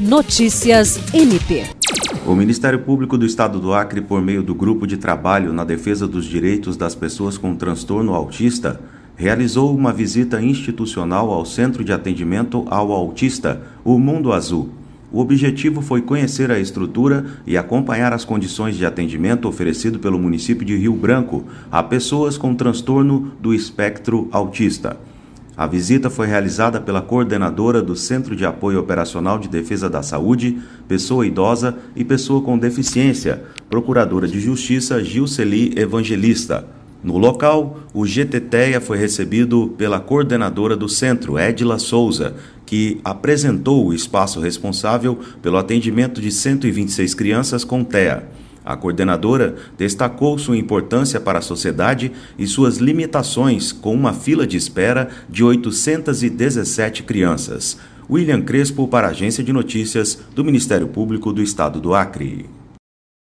Notícias MP. O Ministério Público do Estado do Acre, por meio do Grupo de Trabalho na Defesa dos Direitos das Pessoas com Transtorno Autista, realizou uma visita institucional ao Centro de Atendimento ao Autista, o Mundo Azul. O objetivo foi conhecer a estrutura e acompanhar as condições de atendimento oferecido pelo município de Rio Branco a pessoas com transtorno do espectro autista. A visita foi realizada pela coordenadora do Centro de Apoio Operacional de Defesa da Saúde, Pessoa Idosa e Pessoa com Deficiência, Procuradora de Justiça Gilceli Evangelista. No local, o GTTEA foi recebido pela coordenadora do centro, Edila Souza, que apresentou o espaço responsável pelo atendimento de 126 crianças com TEA. A coordenadora destacou sua importância para a sociedade e suas limitações com uma fila de espera de 817 crianças. William Crespo para a Agência de Notícias do Ministério Público do Estado do Acre.